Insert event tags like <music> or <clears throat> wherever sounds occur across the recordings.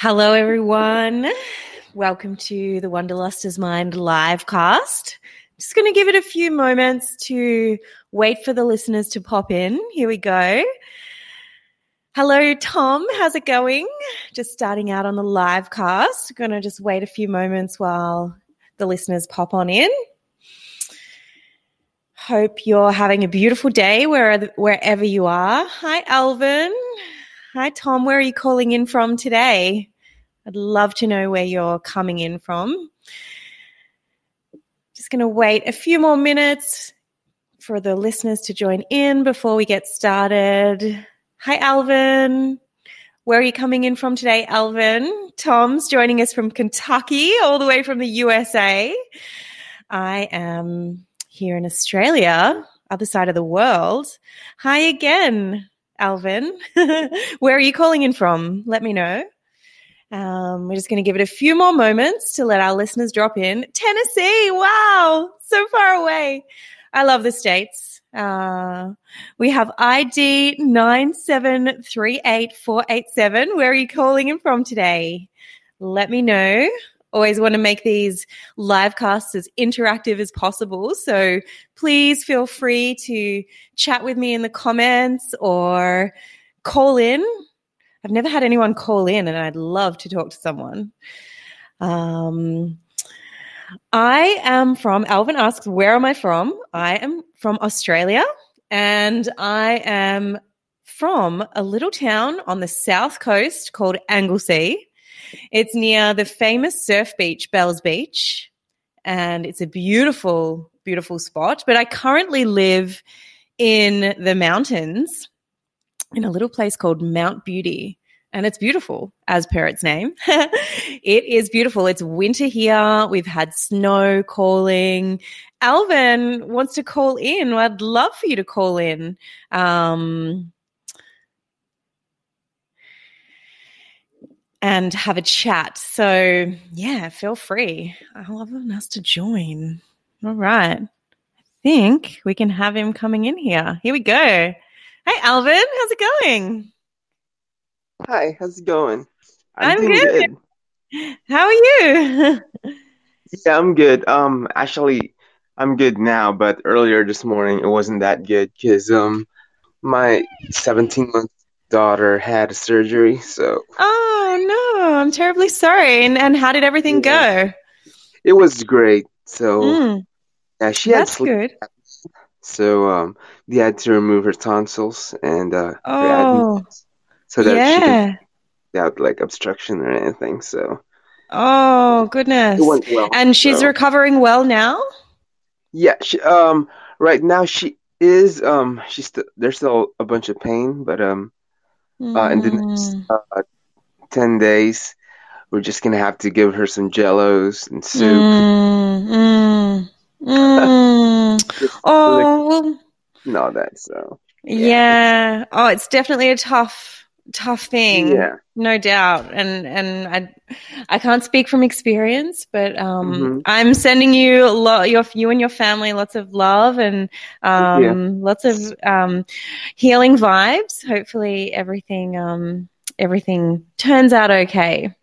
Hello, everyone. Welcome to the Wanderlusters Mind live cast. Just going to give it a few moments to wait for the listeners to pop in. Here we go. Hello, Tom. How's it going? Just starting out on the live cast. Going to just wait a few moments while the listeners pop on in. Hope you're having a beautiful day wherever you are. Hi, Alvin. Hi, Tom. Where are you calling in from today? I'd love to know where you're coming in from. Just going to wait a few more minutes for the listeners to join in before we get started. Hi, Alvin. Where are you coming in from today, Alvin? Tom's joining us from Kentucky, all the way from the USA. I am here in Australia, other side of the world. Hi again, Alvin. <laughs> Where are you calling in from? Let me know. Um, we're just going to give it a few more moments to let our listeners drop in. Tennessee, wow, so far away. I love the States. Uh, we have ID 9738487. Where are you calling in from today? Let me know always want to make these live casts as interactive as possible. So please feel free to chat with me in the comments or call in. I've never had anyone call in, and I'd love to talk to someone. Um, I am from, Alvin asks, where am I from? I am from Australia, and I am from a little town on the south coast called Anglesea. It's near the famous surf beach, Bells Beach, and it's a beautiful, beautiful spot. But I currently live in the mountains in a little place called Mount Beauty. And it's beautiful, as per its name. <laughs> it is beautiful. It's winter here. We've had snow calling. Alvin wants to call in. I'd love for you to call in. Um, and have a chat. So, yeah, feel free. I love love us to join. All right. I think we can have him coming in here. Here we go. Hey, Alvin, how's it going? Hi, how's it going? I'm, I'm good. good. How are you? yeah, I'm good. Um, actually, I'm good now, but earlier this morning it wasn't that good because um, my 17 month daughter had surgery. So. Oh no! I'm terribly sorry. And and how did everything yeah. go? It was great. So. Mm. Yeah, she had That's sleep. good. So um, they had to remove her tonsils and uh, oh, so that yeah. she didn't have like obstruction or anything. So. Oh goodness! Well, and she's so. recovering well now. Yeah. She, um. Right now she is. Um. She's there's still a bunch of pain, but um. Mm. Uh, in the next hmm. uh, 10 days, we're just going to have to give her some jellos and soup. Mm, mm, mm. <laughs> oh, and all that. So, yeah. yeah. Oh, it's definitely a tough, tough thing. Yeah. No doubt. And, and I, I can't speak from experience, but, um, mm-hmm. I'm sending you a lot, your, you and your family lots of love and, um, yeah. lots of, um, healing vibes. Hopefully everything, um, everything turns out okay.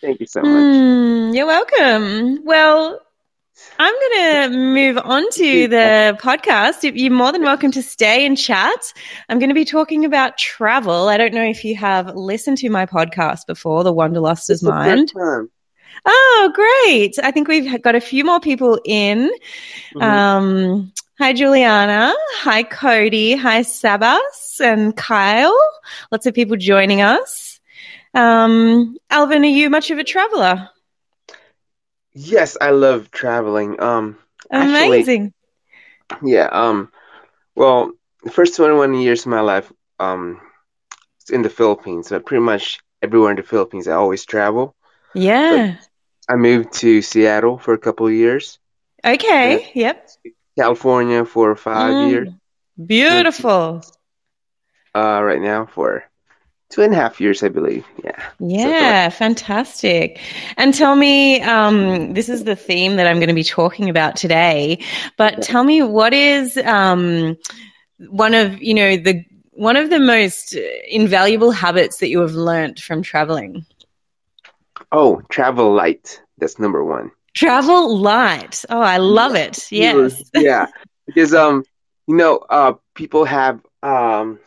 Thank you so much. Mm, you're welcome. Well, I'm going to move on to the podcast. You're more than welcome to stay and chat. I'm going to be talking about travel. I don't know if you have listened to my podcast before, The Wanderluster's Mind. Oh, great. I think we've got a few more people in. Mm-hmm. Um, hi, Juliana. Hi, Cody. Hi, Sabas and Kyle. Lots of people joining us. Um, Alvin, are you much of a traveler? Yes, I love traveling. Um, amazing. Actually, yeah. Um, well, the first 21 years of my life, um, in the Philippines. So pretty much everywhere in the Philippines, I always travel. Yeah. But I moved to Seattle for a couple of years. Okay. Yep. California for five mm. years. Beautiful. Uh, right now for two and a half years, I believe. Yeah. Yeah, so fantastic. And tell me, um, this is the theme that I'm going to be talking about today. But tell me, what is um, one of you know the one of the most invaluable habits that you have learnt from traveling? Oh, travel light. That's number one. Travel light. Oh, I love it. Yes. <laughs> yeah. Because um, you know, uh people have um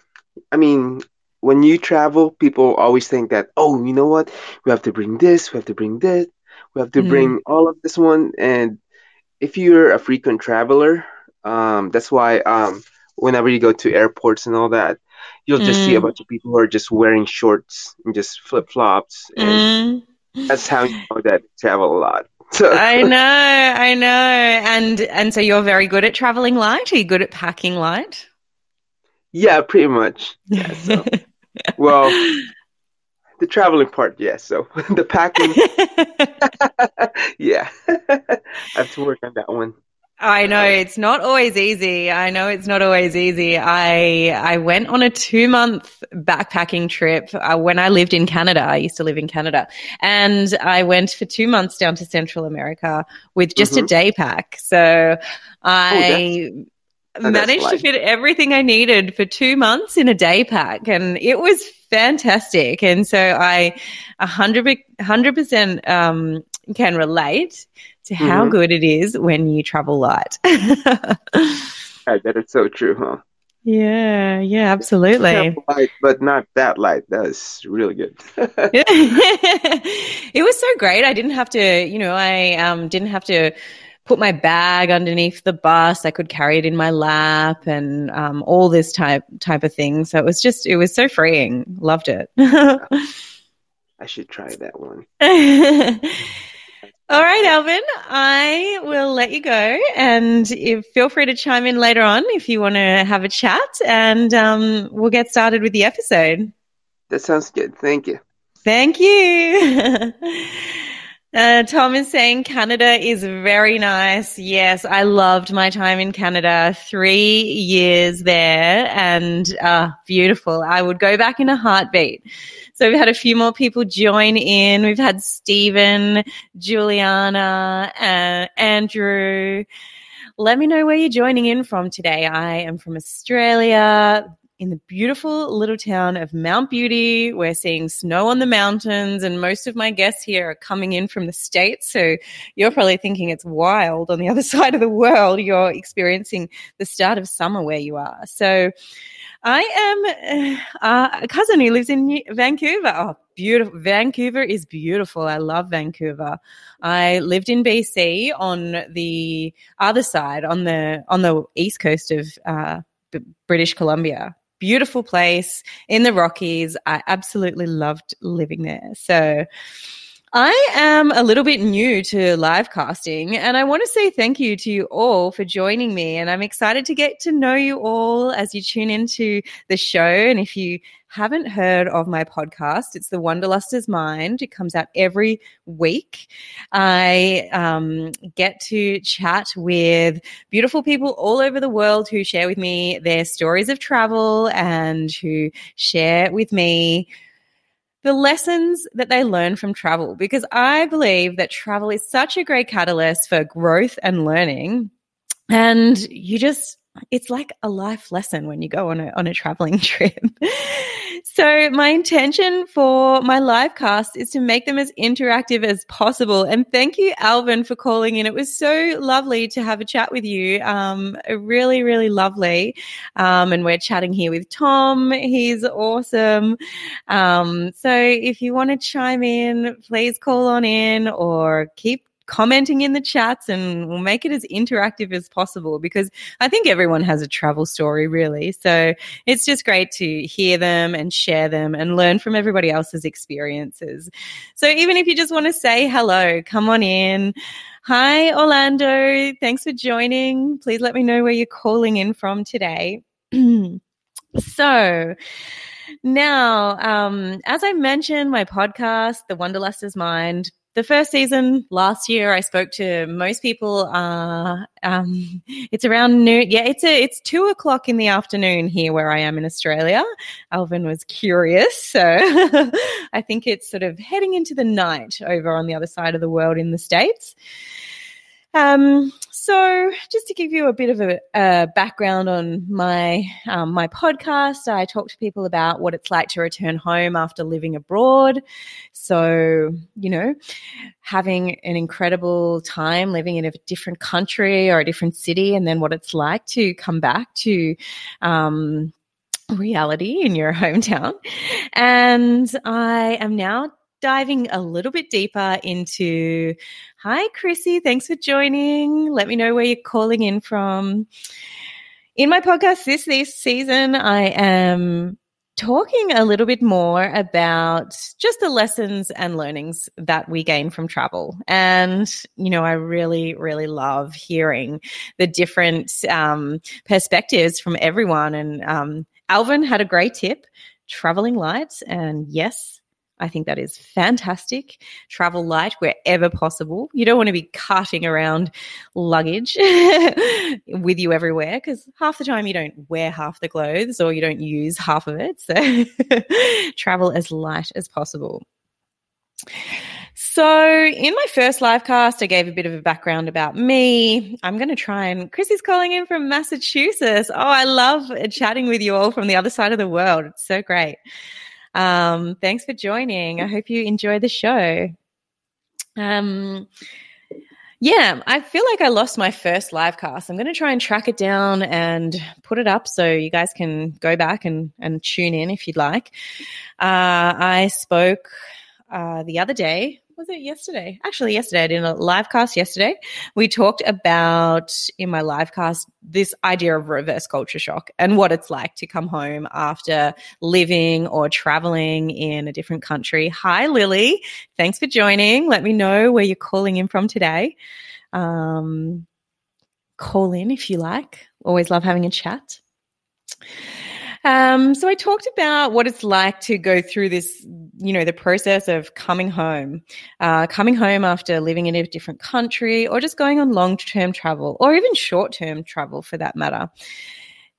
I mean, when you travel, people always think that, oh, you know what? We have to bring this, we have to bring this, we have to mm. bring all of this one. And if you're a frequent traveler, um, that's why um, whenever you go to airports and all that, you'll just mm. see a mm. bunch of people who are just wearing shorts and just flip flops. And mm. that's how you know that travel a lot. <laughs> So. I know, I know. And and so you're very good at traveling light? Are you good at packing light? Yeah, pretty much. Yeah, so. <laughs> well, <laughs> the traveling part, yes. So <laughs> the packing, <laughs> yeah, I have to work on that one. I know it's not always easy. I know it's not always easy. I I went on a two month backpacking trip uh, when I lived in Canada. I used to live in Canada, and I went for two months down to Central America with just mm-hmm. a day pack. So I. Oh, managed to fit everything I needed for two months in a day pack, and it was fantastic. And so I a hundred percent um, can relate to how mm-hmm. good it is when you travel light. I bet it's so true, huh? Yeah, yeah, absolutely. Light, but not that light. That's really good. <laughs> <laughs> it was so great. I didn't have to, you know, I um, didn't have to put my bag underneath the bus. I could carry it in my lap and um, all this type type of thing. So it was just it was so freeing. Loved it. I should try that one. <laughs> All right, Alvin, I will let you go and if, feel free to chime in later on if you want to have a chat and um, we'll get started with the episode. That sounds good. Thank you. Thank you. <laughs> Uh, Tom is saying Canada is very nice. Yes, I loved my time in Canada. Three years there and uh, beautiful. I would go back in a heartbeat. So we've had a few more people join in. We've had Stephen, Juliana, uh, Andrew. Let me know where you're joining in from today. I am from Australia in the beautiful little town of Mount Beauty. We're seeing snow on the mountains, and most of my guests here are coming in from the States. So you're probably thinking it's wild on the <laughs> other side of the world. You're experiencing the start of summer where you are. So I am uh, a cousin who lives in Vancouver. Oh, beautiful. Vancouver is beautiful. I love Vancouver. I lived in BC on the other side, on the, on the east coast of, uh, British Columbia beautiful place in the Rockies. I absolutely loved living there. So I am a little bit new to live casting and I want to say thank you to you all for joining me. And I'm excited to get to know you all as you tune into the show. And if you haven't heard of my podcast, it's The Wanderluster's Mind. It comes out every week. I um, get to chat with beautiful people all over the world who share with me their stories of travel and who share with me the lessons that they learn from travel because I believe that travel is such a great catalyst for growth and learning. And you just it's like a life lesson when you go on a on a traveling <laughs> trip. So my intention for my live cast is to make them as interactive as possible. And thank you, Alvin, for calling in. It was so lovely to have a chat with you. Um, really, really lovely. Um, and we're chatting here with Tom. He's awesome. Um, so if you want to chime in, please call on in or keep commenting in the chats and we'll make it as interactive as possible because I think everyone has a travel story really. So it's just great to hear them and share them and learn from everybody else's experiences. So even if you just want to say hello, come on in. Hi, Orlando. Thanks for joining. Please let me know where you're calling in from today. <clears throat> so, now, um, as I mentioned, my podcast, The Wanderluster's Mind, the first season last year, I spoke to most people. Uh, um, it's around noon. Yeah, it's a, it's two o'clock in the afternoon here where I am in Australia. Alvin was curious, so <laughs> I think it's sort of heading into the night over on the other side of the world in the states. Um, so, just to give you a bit of a, a background on my um, my podcast, I talk to people about what it's like to return home after living abroad. So, you know, having an incredible time living in a different country or a different city, and then what it's like to come back to. Um, reality in your <laughs> hometown. And I am now diving a little bit deeper into hi, Chrissy. Thanks for joining. Let me know where you're calling in from. In my podcast this, this season, I am talking a little bit more about just the lessons and learnings that we gain from travel. And, you know, I really, really love hearing the different um, perspectives from everyone. And um, Alvin had a great tip traveling light. And yes, I think that is fantastic. Travel light wherever possible. You don't want to be carting around luggage <laughs> with you everywhere because half the time you don't wear half the clothes or you don't use half of it. So <laughs> travel as light as possible. So, in my first live cast, I gave a bit of a background about me. I'm going to try and Chrissy's calling in from Massachusetts. Oh, I love chatting with you all from the other side of the world. It's so great. Um, thanks for joining. I hope you enjoy the show. Um, yeah, I feel like I lost my first live cast. I'm going to try and track it down and put it up so you guys can go back and, and tune in if you'd like. Uh, I spoke uh, the other day was it yesterday? Actually, yesterday I did a live cast yesterday. We talked about in my live cast this idea of reverse culture shock and what it's like to come home after living or traveling in a different country. Hi, Lily. Thanks for joining. Let me know where you're calling in from today. Um, call in if you like. Always love having a chat. Um, so I talked about what it's like to go through this, you know, the process of coming home, uh, coming home after living in a different country or just going on long term travel or even short term travel for that matter.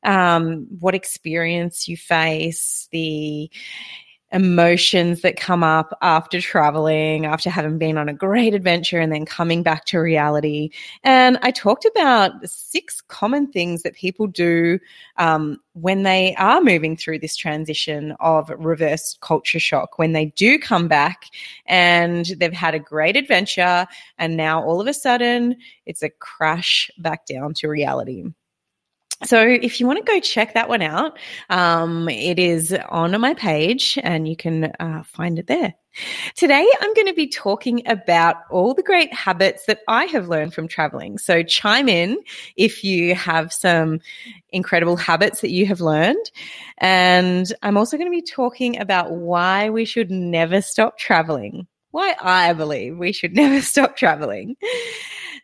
Um, what experience you face, the emotions that come up after traveling, after having been on a great adventure and then coming back to reality. And I talked about six common things that people do um, when they are moving through this transition of reverse culture shock, when they do come back and they've had a great adventure and now all of a sudden it's a crash back down to reality. So if you want to go check that one out, um, it is on my page and you can uh, find it there. Today, I'm going to be talking about all the great habits that I have learned from traveling. So chime in if you have some incredible habits that you have learned. And I'm also going to be talking about why we should never stop traveling. Why I believe we should <laughs> never stop traveling.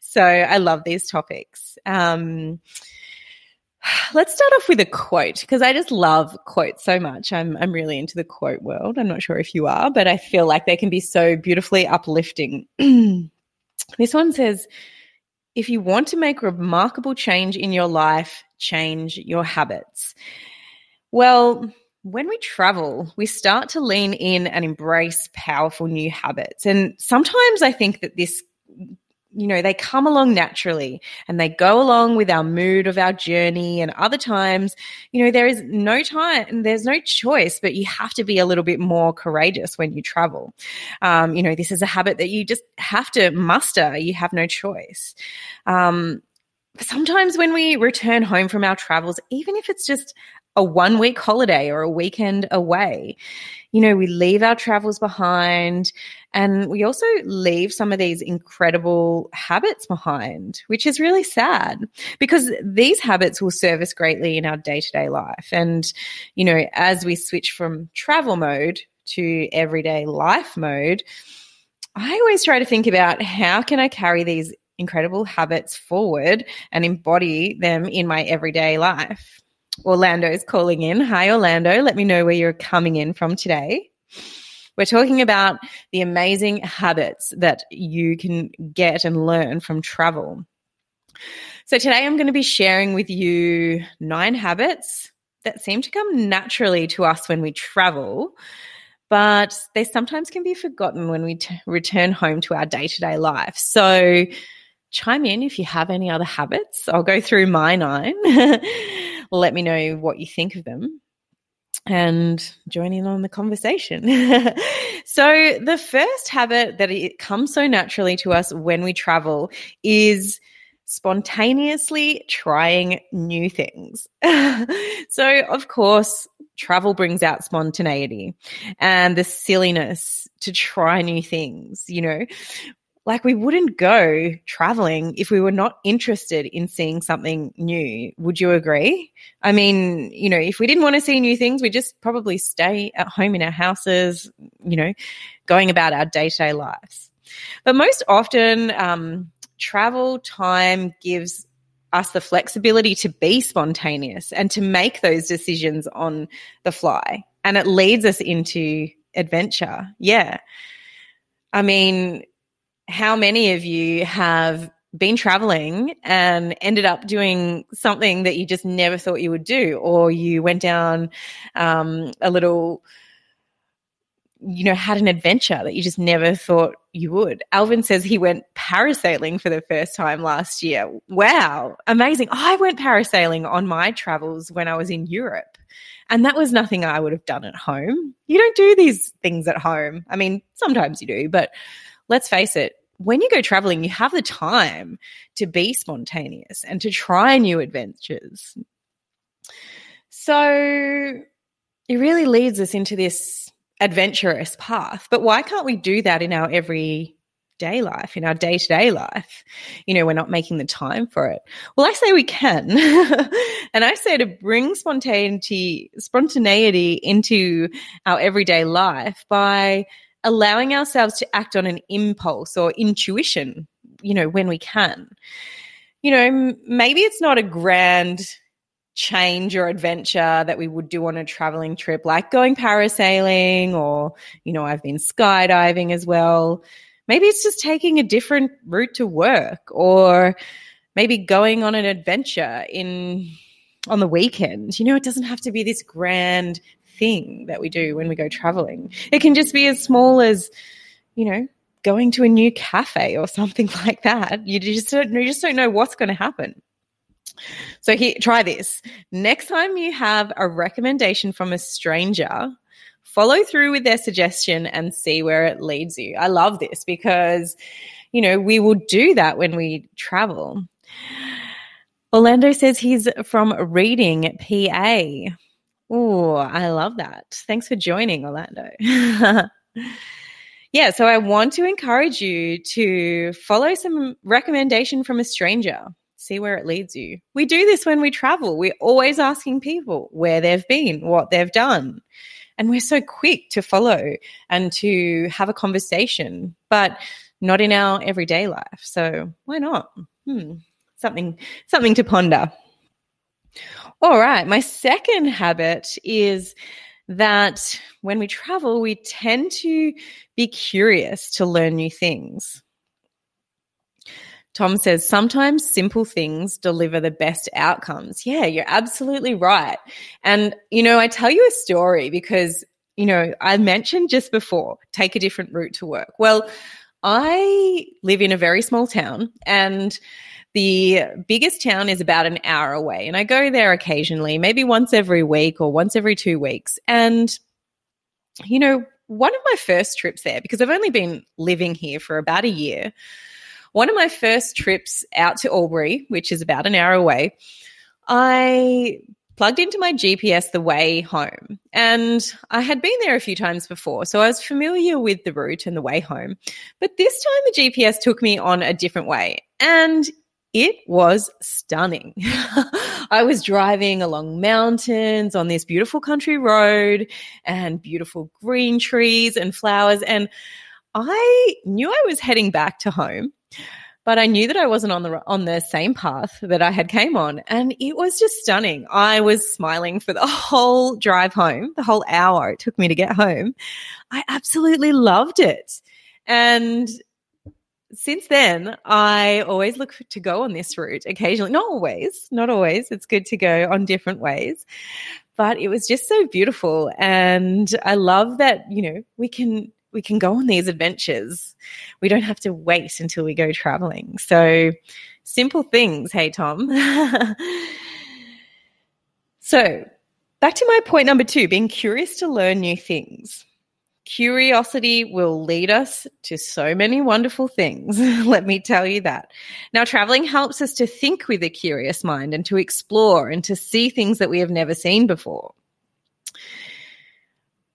So I love these topics. Um, Let's start off with a quote because I just love quotes so much. I'm I'm really into the quote world. I'm not sure if you are, but I feel like they can be so beautifully uplifting. <clears throat> this one says, "If you want to make remarkable change in your life, change your habits." Well, when we travel, we start to lean in and embrace powerful new habits. And sometimes I think that this you know, they come along naturally and they go along with our mood of our journey. And other times, you know, there is no time, and there's no choice, but you have to be a little bit more courageous when you travel. Um, you know, this is a habit that you just have to muster. You have no choice. Um, sometimes when we return home from our travels, even if it's just a one week holiday or a weekend away. You know, we leave our travels behind and we also leave some of these incredible habits behind, which is really sad because these habits will serve us greatly in our day to day life. And, you know, as we switch from travel mode to everyday life mode, I always try to think about how can I carry these incredible habits forward and embody them in my everyday life. Orlando is calling in. Hi, Orlando. Let me know where you're coming in from today. We're talking about the amazing habits that you can get and learn from travel. So, today I'm going to be sharing with you nine habits that seem to come naturally to us when we travel, but they sometimes can be forgotten when we t- return home to our day to day life. So, chime in if you have any other habits. I'll go through my nine. <laughs> Let me know what you think of them and join in on the conversation. <laughs> so, the first habit that it comes so naturally to us when we travel is spontaneously trying new things. <laughs> so, of course, travel brings out spontaneity and the silliness to try new things. You know, like we wouldn't go traveling if we were not interested in seeing something new. Would you agree? I mean, you know, if we didn't want to see new things, we just probably stay at home in our houses, you know, going about our day to day lives. But most often, um, travel time gives us the flexibility to be spontaneous and to make those decisions on the fly. And it leads us into adventure. Yeah. I mean, how many of you have been traveling and ended up doing something that you just never thought you would do, or you went down um, a little, you know, had an adventure that you just never thought you would. Alvin says he went parasailing for the first time last year. Wow, amazing. I went parasailing on my travels when I was in Europe. And that was nothing I would have done at home. You don't do these things at home. I mean, sometimes you do, but let's face it, when you go traveling, you have the time to be spontaneous and to try new adventures. So it really leads us into this adventurous path. But why can't we do that in our everyday life, in our day to day life? You know, we're not making the time for it. Well, I say we can. <laughs> and I say to bring spontaneity, spontaneity into our everyday life by allowing ourselves to act on an impulse or intuition, you know, when we can. You know, maybe it's not a grand change or adventure that we would do on a traveling trip, like going parasailing or, you know, I've been skydiving as well. Maybe it's just taking a different route to work or maybe going on an adventure in on the weekend. You know, it doesn't have to be this grand thing that we do when we go traveling. It can just be as small as, you know, going to a new cafe or something <laughs> like that. You just don't, you just don't know what's going to happen. So here, try this. Next time you have a recommendation from a stranger, follow through with their suggestion and see where it leads you. I love this because, you know, we will do that when we travel. Orlando says he's from Reading, PA. Oh, I love that. Thanks for joining, Orlando. <laughs> yeah, so I want to encourage you to follow some recommendation from a stranger. See where it leads you. We do this when we travel. We're always asking people where they've been, what they've done. And we're so quick to follow and to have a conversation, but not in our everyday life. So why not? Hmm. Something, something to ponder. All right. My second habit is that when we travel, we tend to be curious to learn new things. Tom says sometimes simple things deliver the best outcomes. Yeah, you're absolutely right. And, you know, I tell you a story because, you know, I mentioned just before take a different route to work. Well, I live in a very small town and the biggest town is about an hour away, and I go there occasionally, maybe once every week or once every two weeks. And, you know, one of my first trips there, because I've only been living here for about a year, one of my first trips out to Albury, which is about an hour away, I plugged into my GPS the way home. And I had been there a few times before, so I was familiar with the route and the way home. But this time the GPS took me on a different way. And it was stunning. <laughs> I was driving along mountains on this beautiful country road and beautiful green trees and flowers. And I knew I was heading back to home, but I knew that I wasn't on the on the same path that I had came on, and it was just stunning. I was smiling for the <laughs> whole drive home, the whole hour it took me to get home. I absolutely loved it. And since then, I always look to go on this route occasionally. Not always, not always. It's good to go on different ways. But it was just so beautiful. And I love that, you know, we can we can go on these adventures. We don't have to wait until we go traveling. So simple things. Hey, Tom. <laughs> so back to my point number two, being curious to learn new things. Curiosity will lead us to so many wonderful things. <laughs> Let me tell you that. Now, traveling helps us to think with a curious mind and to explore and to see things that we have never seen before.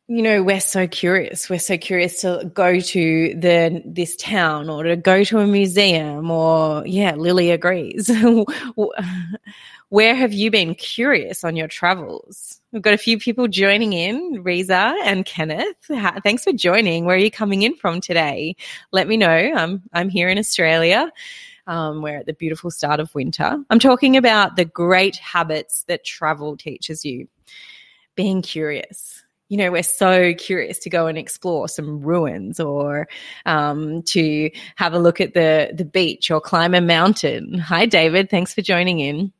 You know, we're so curious. We're so curious to go to the this town or to go to a museum or yeah, Lily agrees. <laughs> Where have you been curious on your travels? We've got a few people joining in, Reza and Kenneth. Thanks for joining. Where are you coming in from today? Let me know. I'm I'm here in Australia. Um, we're at the beautiful start of winter. I'm talking about the great habits that travel teaches you. Being curious. You know, we're so curious to go and explore some ruins or um, to have a look at the the beach or climb a mountain. Hi, David. Thanks for joining in.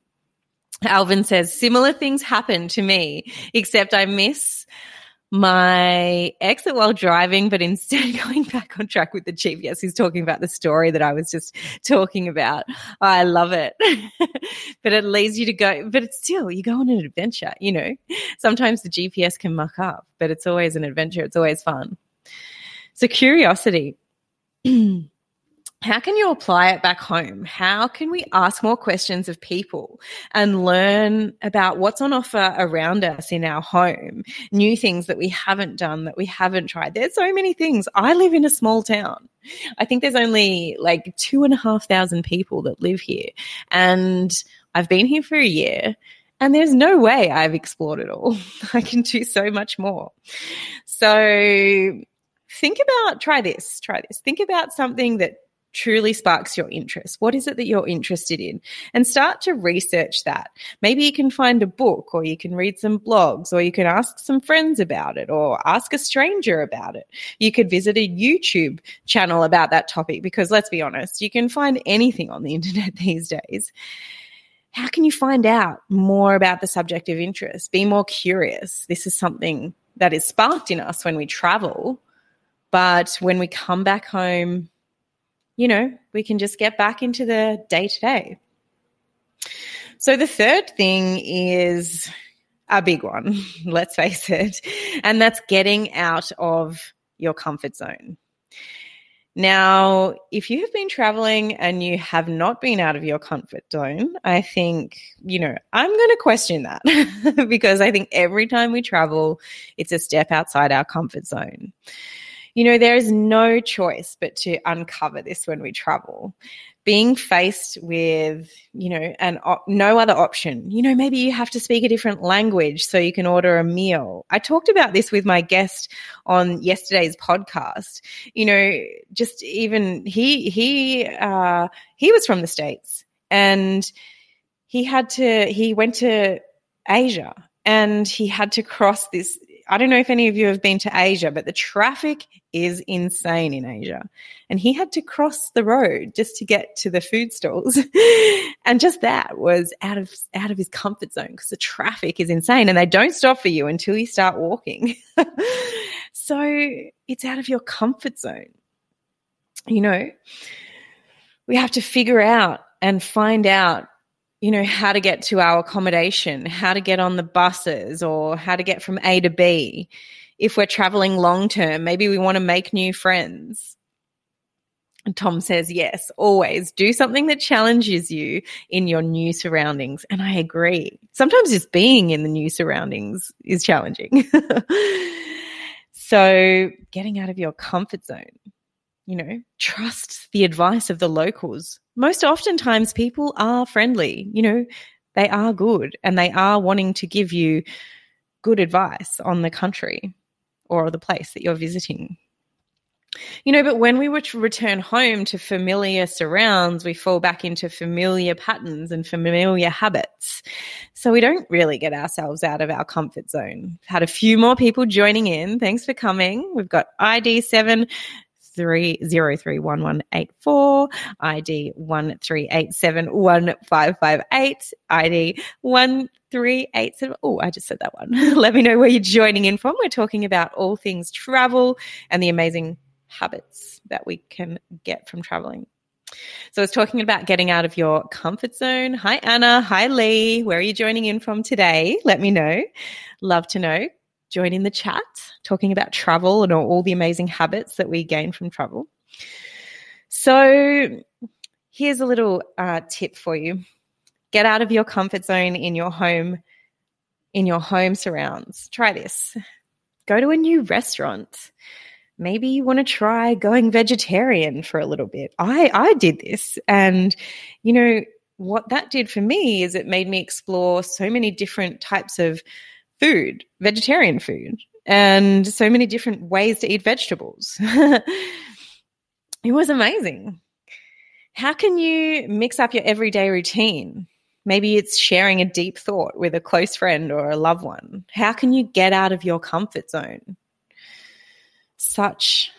Alvin says, similar things happen to me, except I miss my exit while driving, but instead <laughs> going back on track with the GPS. He's talking about the story that I was just talking about. I love it. <laughs> but it leads you to go, but it's still, you go on an adventure, you know. Sometimes the GPS can muck up, but it's always an adventure. It's always fun. So curiosity. <clears throat> how can you apply it back home? How can we ask more questions of people and learn about what's on offer around us in our home? New things that we haven't done, that we haven't tried. There's so many things. I live in a small town. I think there's only like two and a half thousand people that live here. And I've been here for a year and there's no way I've explored it all. <laughs> I can do so much more. So think about, try this, try this. Think about something that truly sparks your interest. What is it that you're interested in? And start to research that. Maybe you can find a book or you can read some blogs or you can ask some friends about it or ask a stranger about it. You could visit a YouTube channel about that topic because let's be honest, you can find anything on the <laughs> internet these days. How can you find out more about the subject of interest? Be more curious. This is something that is sparked in us when we travel. But when we come back home, you know, we can just get back into the day to day. So the third thing is a big one, <laughs> let's face it, and that's getting out of your comfort zone. Now, if you have been traveling and you have not been out of your comfort zone, I think, you know, I'm going to question that <laughs> because I think every time we travel, it's a step outside our comfort zone. You know, there is no choice but to uncover this when we travel. Being faced with, you know, and op- no other option. You know, maybe you have to speak a different language so you can order a meal. I talked about this with my guest on yesterday's podcast. You know, just even he he uh, he was from the states and he had to he went to Asia and he had to cross this I don't know if any of you have been to Asia, but the traffic is insane in Asia. And he had to cross the road just to get to the food stalls. <laughs> and just that was out of out of his comfort zone because the traffic is insane and they don't stop for you until you start walking. <laughs> so it's out of your comfort zone. You know, we have to figure out and find out you know, how to get to our accommodation, how to get on the buses, or how to get from A to B. If we're traveling long term, maybe we want to make new friends. And Tom says, yes, always do something that challenges you in your new surroundings. And I agree. Sometimes just being in the new surroundings is challenging. <laughs> so getting out of your comfort zone, you know, trust the advice of the locals most oftentimes people are friendly, you know, they are good and they are wanting to give you good advice on the country or the place that you're visiting. You know, but when we return home to familiar surrounds, we fall back into familiar patterns and familiar habits. So we don't really get ourselves out of our comfort zone. Had a few more people joining in. Thanks for coming. We've got ID7 three zero three one one eight four, ID one three eight seven one five five eight, ID one three eight seven. Oh, I just said that one. <laughs> Let me know where you're joining in from. We're talking about all things travel and the amazing habits that we can get from traveling. So I was talking about getting out of your comfort zone. Hi, Anna. Hi, Lee. Where are you joining in from today? Let me know. Love to know. Join in the chat, talking about travel and all the amazing habits that we gain from travel. So here's a little uh, tip for you. Get out of your comfort zone in your home, in your home surrounds. Try this. Go to a new restaurant maybe you want to try going vegetarian for a little bit. I I did this and you know what that did for me is it made me explore so many different types of food, vegetarian food, and so many different ways to eat vegetables. <laughs> it was amazing. How can you mix up your everyday routine? Maybe it's sharing a deep thought with a close friend or a loved one. How can you get out of your comfort zone? such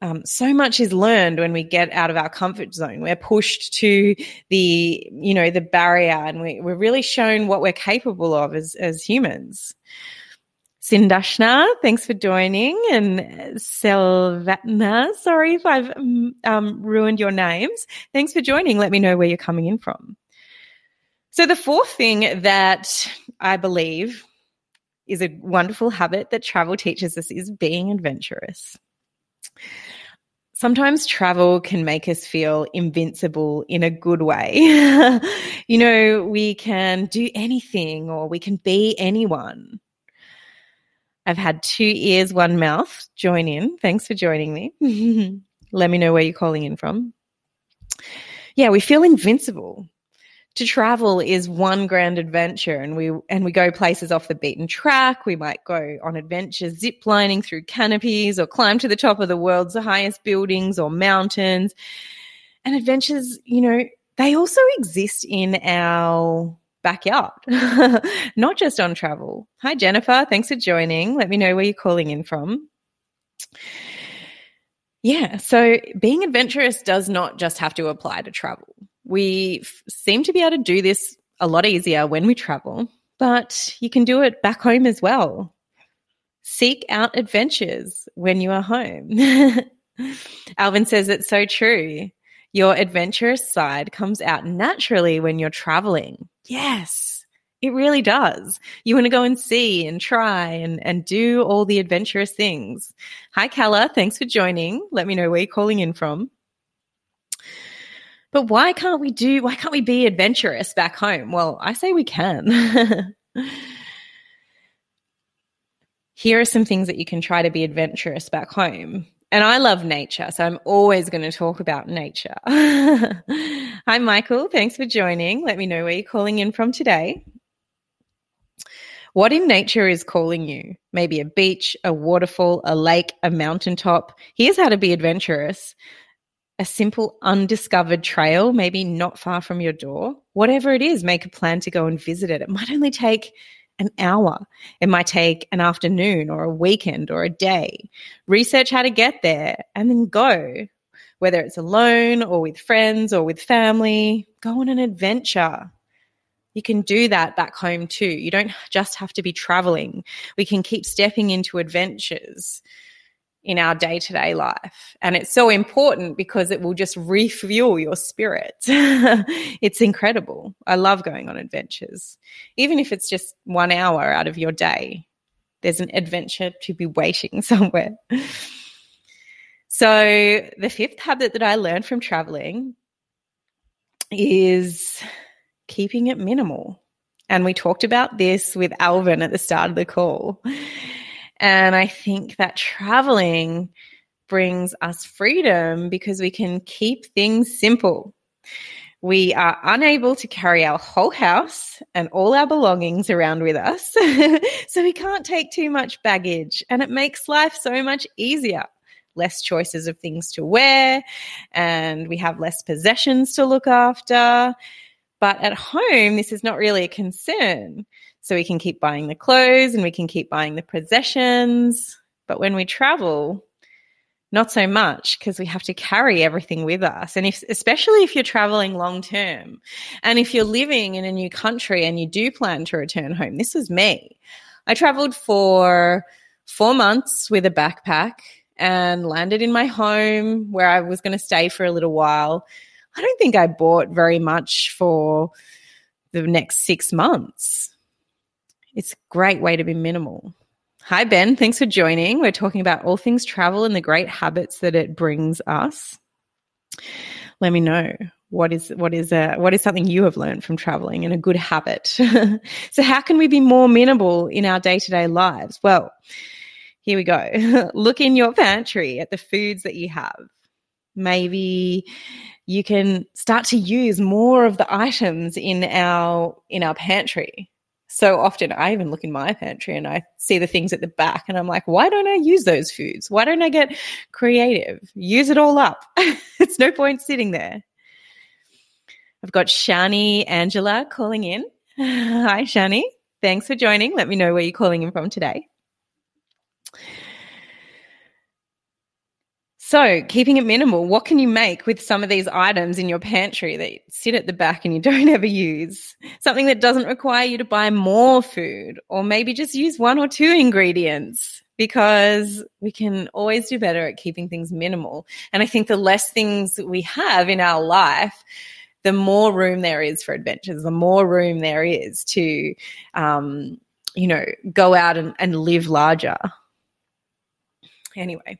um, so much is learned when we get out of our comfort zone. We're pushed to the, you know, the barrier and we, we're really shown what we're capable of as, as humans. Sindashna, thanks for joining. And Selvatna, sorry if I've um, ruined your names. Thanks for joining. Let me know where you're coming in from. So, the fourth thing that I believe is a wonderful habit that travel teaches us is being adventurous. Sometimes travel can make us feel invincible in a good way. <laughs> you know, we can do anything or we can be anyone. I've had two ears, one mouth join in. Thanks for joining me. <laughs> Let me know where you're calling in from. Yeah, we feel invincible to travel is one grand adventure and we and we go places off the beaten track. We might go on adventures zip lining through canopies or climb to the top of the world's highest buildings or mountains. And adventures you know they also exist in our backyard <laughs> not just on travel. Hi jennifer. Thanks for joining. Let me know where you're calling in from. Yeah so being adventurous does not just have to apply to travel we f- seem to be able to do this a lot easier when we travel, but you can do it back home as well. Seek out adventures when you are home. <laughs> Alvin says it's so true. Your adventurous side comes out naturally when you're traveling. Yes, it really does. You want to go and see and try and, and do all the adventurous things. Hi, Kala. Thanks for joining. Let me know where you're calling in from. But why can't we do, why can't we be adventurous back home? Well, I say we can. <laughs> Here are some things that you can try to be adventurous back home. And I love nature, so I'm always going to talk about nature. <laughs> Hi, Michael. Thanks for joining. Let me know where you're calling in from today. What in nature is calling you? Maybe a beach, a waterfall, a lake, a mountaintop. Here's how to be adventurous a simple undiscovered trail, maybe not far from your door, whatever it is, make a plan to go and visit it. It might only take an hour. It might take an afternoon or a weekend or a day. Research how to get there and then go. Whether it's alone or with friends or with family, go on an adventure. You can do that back home too. You don't just have to be traveling. We can keep stepping into adventures in our day to day life. And it's so important because it will just refuel your spirit. <laughs> it's incredible. I love going on adventures. Even if it's just one hour out of your day, there's an adventure to be waiting <laughs> somewhere. So, the fifth habit that I learned from traveling is keeping it minimal. And we talked about this with Alvin at the start of the call. And I think that traveling brings us freedom because we can keep things simple. We are unable to carry our whole house and all our belongings around with us. <laughs> so we can't take too much baggage and it makes life so much easier. Less choices of things to wear and we have less possessions to look after. But at home, this is not really a concern so we can keep buying the clothes and we can keep buying the possessions. But when we travel, not so much because we have to carry everything with us. And if, especially if you're traveling long term and if you're living in a new country and you do plan to return home, this was me. I traveled for four months with a backpack and landed in my home where I was going to stay for a little while. I don't think I bought very much for the next six months. It's a great way to be minimal. Hi, Ben. Thanks for joining. We're talking about all things travel and the great habits that it brings us. Let me know what is what is a, what is something you have learned from traveling and a good habit. <laughs> so, how can we be more minimal in our day to day lives? Well, here we go. <laughs> Look in your pantry at the foods that you have. Maybe you can start to use more of the items in our in our pantry so often I even look in my pantry and I see the things at the back and I'm like, why don't I use those foods? Why don't I get creative? Use it all up. <laughs> it's no point sitting there. I've got Shani Angela calling in. <laughs> Hi, Shani. Thanks for joining. Let me know where you're calling in from today. So, keeping it minimal, what can you make with some of these items in your pantry that sit at the back and you don't <laughs> ever use? Something that doesn't require you to buy more food, or maybe just use one or two ingredients because we can always do better at keeping things minimal. And I think the less things we have in our life, the more room there is for adventures, the more room there is to, um, you know, go out and, and live larger. Anyway,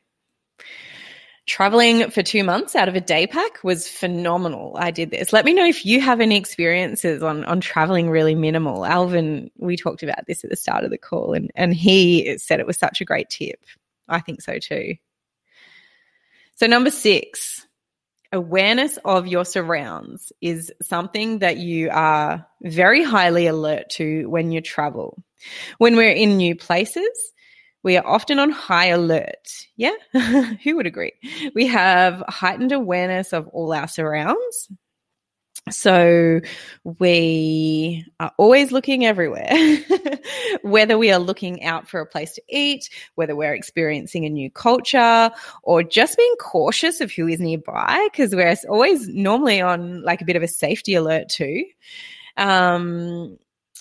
traveling for two months out of a day pack was phenomenal. I did this. Let me know if you have any experiences on, on traveling really minimal. Alvin, we talked about this at the start of the call and, and he said it was such a great tip. I think so too. So number six, awareness of your surrounds is something that you are very highly alert to when you travel. When we're in new places, we are often on high alert. Yeah, <laughs> who would agree? We have heightened awareness of all our surrounds. So we are always looking everywhere, <laughs> whether we are looking out for a place to eat, whether we're experiencing a new culture, or just being cautious of who is nearby, because we're always normally on like a bit of a safety alert too. Um,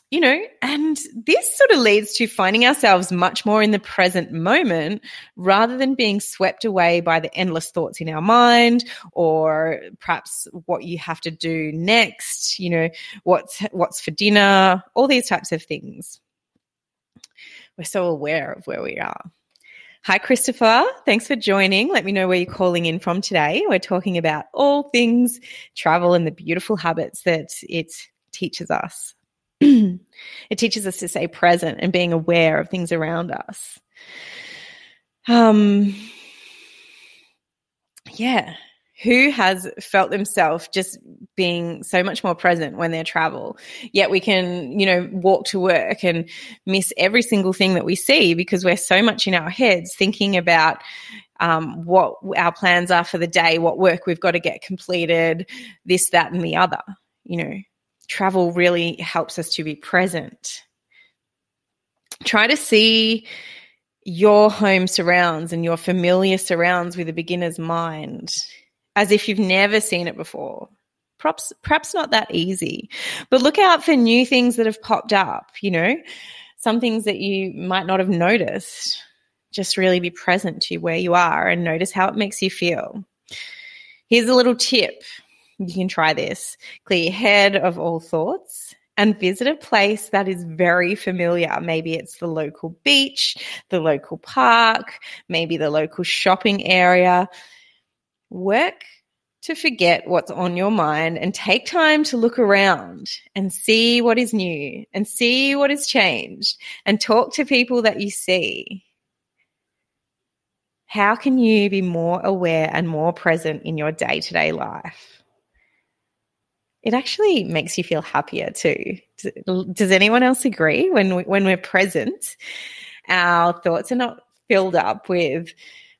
you know, and this sort of leads to finding ourselves much more in the present moment rather than being swept away by the endless thoughts in our mind or perhaps what you have to do next, you know, what's what's for dinner, all these types of things. We're so aware of where we are. Hi, Christopher. Thanks for joining. Let me know where you're calling in from today. We're talking about all things travel and the beautiful habits that it teaches us. It teaches us to stay present and being aware of things around us. Um, yeah. Who has felt themselves just being so much more present when they travel? Yet we can, you know, walk to work and miss every single thing that we see because we're so much in our heads thinking about um, what our plans are for the day, what work we've got to get completed, this, that, and the other. You know, travel really helps us to be present. Try to see your home surrounds and your familiar surrounds with a beginner's mind as if you've never seen it before. Perhaps, perhaps not that easy, but look out for new things that have popped up, you know, some things that you might not have noticed. Just really be present to where you are and notice how it makes you feel. Here's a little tip you can try this. Clear your head of all thoughts and visit a place that is very familiar. Maybe it's the local beach, the local park, maybe the local shopping area. Work to forget what's on your mind and take time to look around and see what is new and see what has changed and talk to people that you see. How can you be more aware and more present in your day to day life? It actually makes you feel happier too. Does anyone else agree? When we, when we're present, our thoughts are not filled up with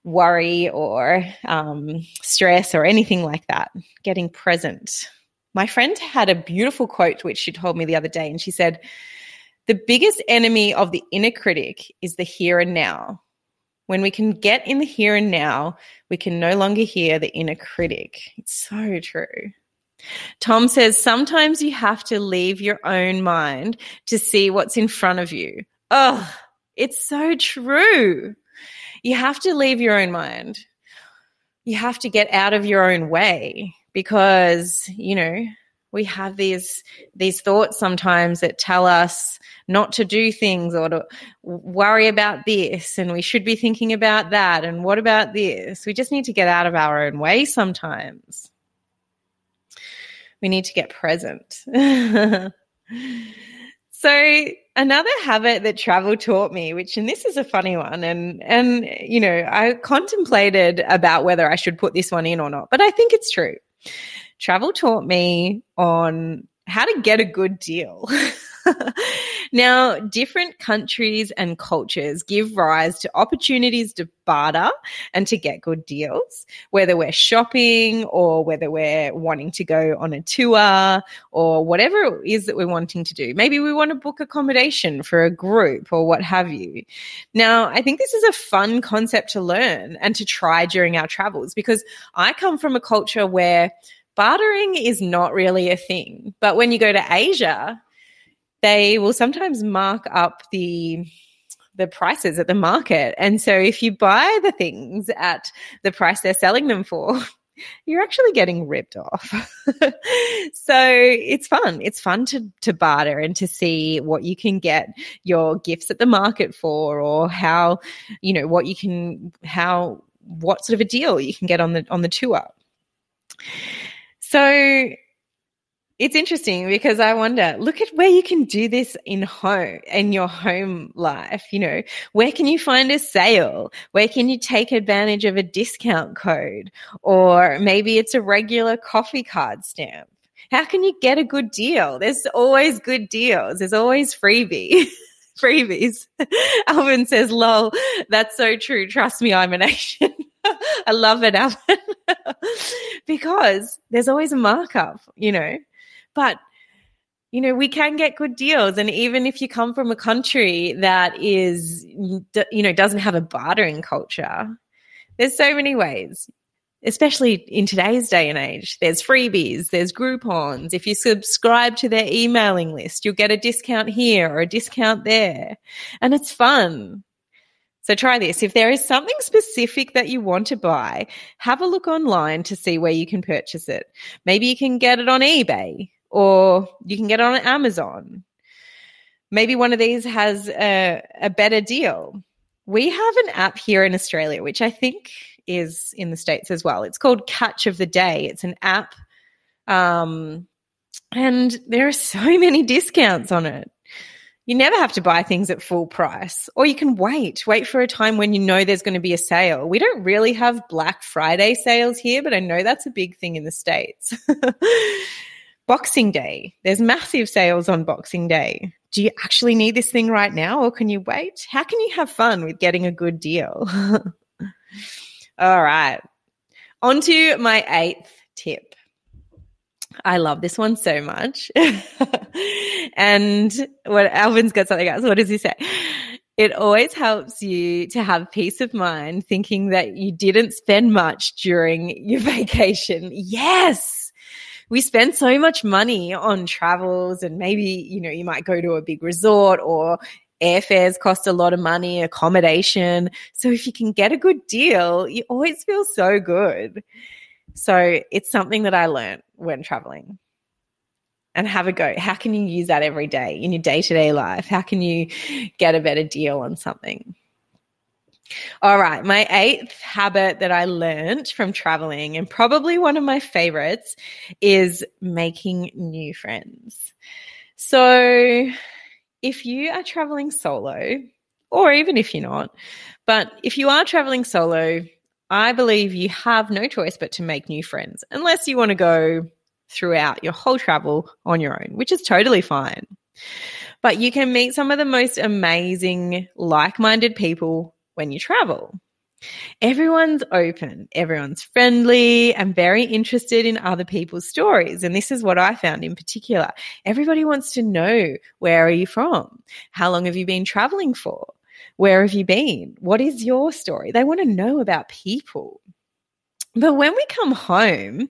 worry or um, stress or anything like that. Getting present. My friend had a beautiful quote which she told me the other day, and she said, "The biggest enemy of the inner critic is the here and now." When we can get in the here and now, we can no longer hear the inner critic. It's so true. Tom says sometimes you have to leave your own mind to see what's in front of you. Oh, it's so true. You have to leave your own mind. You have to get out of your own way because, you know, we have these these thoughts sometimes that tell us not to do things or to worry about this and we should be thinking about that and what about this we just need to get out of our own way sometimes we need to get present <laughs> so another habit that travel taught me which and this is a funny one and and you know i contemplated about whether i should put this one in or not but i think it's true travel taught me on how to get a good deal. <laughs> <laughs> now, different countries and cultures give rise to opportunities to barter and to get good deals, whether we're shopping or whether we're wanting to go on a tour or whatever it is that we're wanting to do. Maybe we want to book accommodation for a group or what have you. Now, I think this is a fun concept to learn and to try during our travels because I come from a culture where bartering is not really a thing. But when you go to Asia, they will sometimes mark up the the prices at the market. And so if you buy the things at the price they're selling them for, <laughs> you're actually getting ripped off. <laughs> so it's fun. It's fun to, to barter and to see what you can get your gifts at the market for or how, you know, what you can, how, what sort of a deal you can get on the, on the tour. So it's interesting because I wonder, look at where you can do this in home, in your home life. You know, where can you find a sale? Where can you take advantage of a discount code? Or maybe it's a regular coffee card stamp. How can you get a good deal? There's always good deals. There's always freebie. freebies. <laughs> <laughs> Alvin says, lol, that's so true. Trust me, I'm an Asian. <laughs> I love it, Alvin. because there's always a markup, you know. But you know, we can get good deals, and even if you come from a country that is, you know, doesn't have a bartering culture, there's so many ways. Especially in today's day and age, there's freebies, there's Groupons. If you subscribe to their emailing list, you'll get a discount here or a discount there. And it's fun. So try this. If there is something specific that you want to buy, have a look online to see where you can purchase it. Maybe you can get it on eBay or you can get it on Amazon. Maybe one of these has a, a better deal. We have an app here in Australia, which I think is in the States as well. It's called Catch of the Day. It's an app. Um, and there are so <laughs> many discounts on it you never have to buy things at full price, or you can wait, wait for a time when you know there's going to be a sale. We don't really have Black Friday sales here, but I know that's a big thing in the States. <laughs> Boxing Day, there's massive sales on Boxing Day. Do you actually need this thing right now, or can you wait? How can you have fun with getting a good deal? <laughs> All right. On to my eighth tip. I love this one so much. <laughs> and what Alvin's got something else. What does he say? It always helps you to have peace of mind thinking that you didn't spend much during your <laughs> vacation. Yes. We spend so much money on travels and maybe, you know, you might go to a big resort or airfares cost a lot of money, accommodation. So if you can get a good deal, you always feel so good. So it's something that I learned when traveling and have a go. How can you use that every day in your day to day life? How can you get a better deal on something? All right, my eighth habit that I learned from traveling, and probably one of my favorites, is making new friends. So, if you are traveling solo, or even if you're not, but if you are traveling solo, I believe you have no choice but to make new friends, unless you want to go throughout your whole travel on your own, which is totally fine. But you can meet some of the most amazing, like minded people when you travel. Everyone's open, everyone's friendly, and very interested in other people's stories. And this is what I found in particular. Everybody wants to know where are you from? How long have you been traveling for? Where have you been? What is your story? They want to know about people. But when we come home,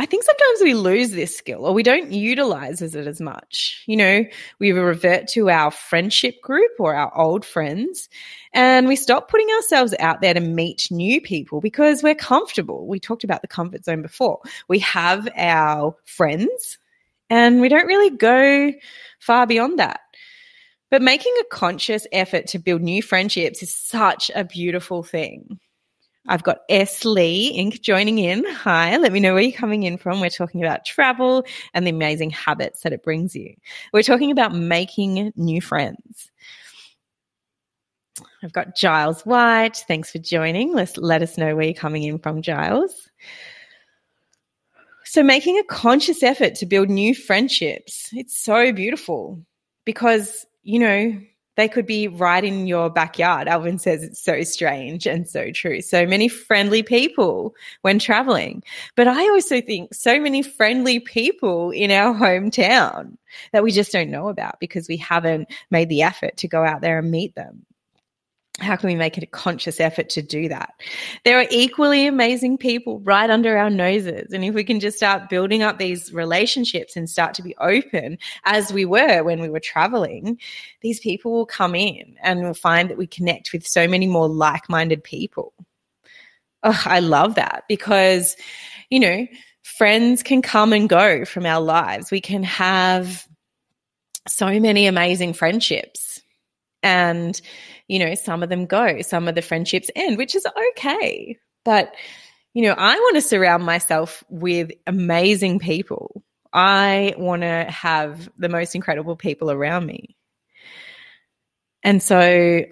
I think sometimes we lose this skill or we don't utilize it as much. You know, we revert to our friendship group or our old friends and we stop putting ourselves out there to meet new people because we're comfortable. We talked about the comfort zone before. We have our friends and we don't really go far beyond that. But making a conscious effort to build new friendships is such a beautiful thing. I've got S. Lee Inc. joining in. Hi, let me know where you're coming in from. We're talking about travel and the amazing habits that it brings you. We're talking about making new friends. I've got Giles White. Thanks for joining. Let's let us know where you're coming in from, Giles. So, making a conscious effort to build new friendships, it's so beautiful because, you know, they could be right in your backyard. Alvin says it's so strange and so true. So many friendly people when traveling. But I also think so many friendly people in our <laughs> hometown that we just don't know about because we haven't made the effort to go out there and meet them how can we make it a conscious effort to do that? There are equally amazing people right under our noses. And if we can just start building up these relationships and start to be open as we were when we were traveling, these people will come in and we'll find that we connect with so many more like minded people. Oh, I love that because, you know, friends can come and go from our lives. We can have so many amazing friendships. And you know, some of them go, some of the friendships end, which is okay. But, you know, I want to surround myself with amazing people. I want to have the most incredible people around me. And so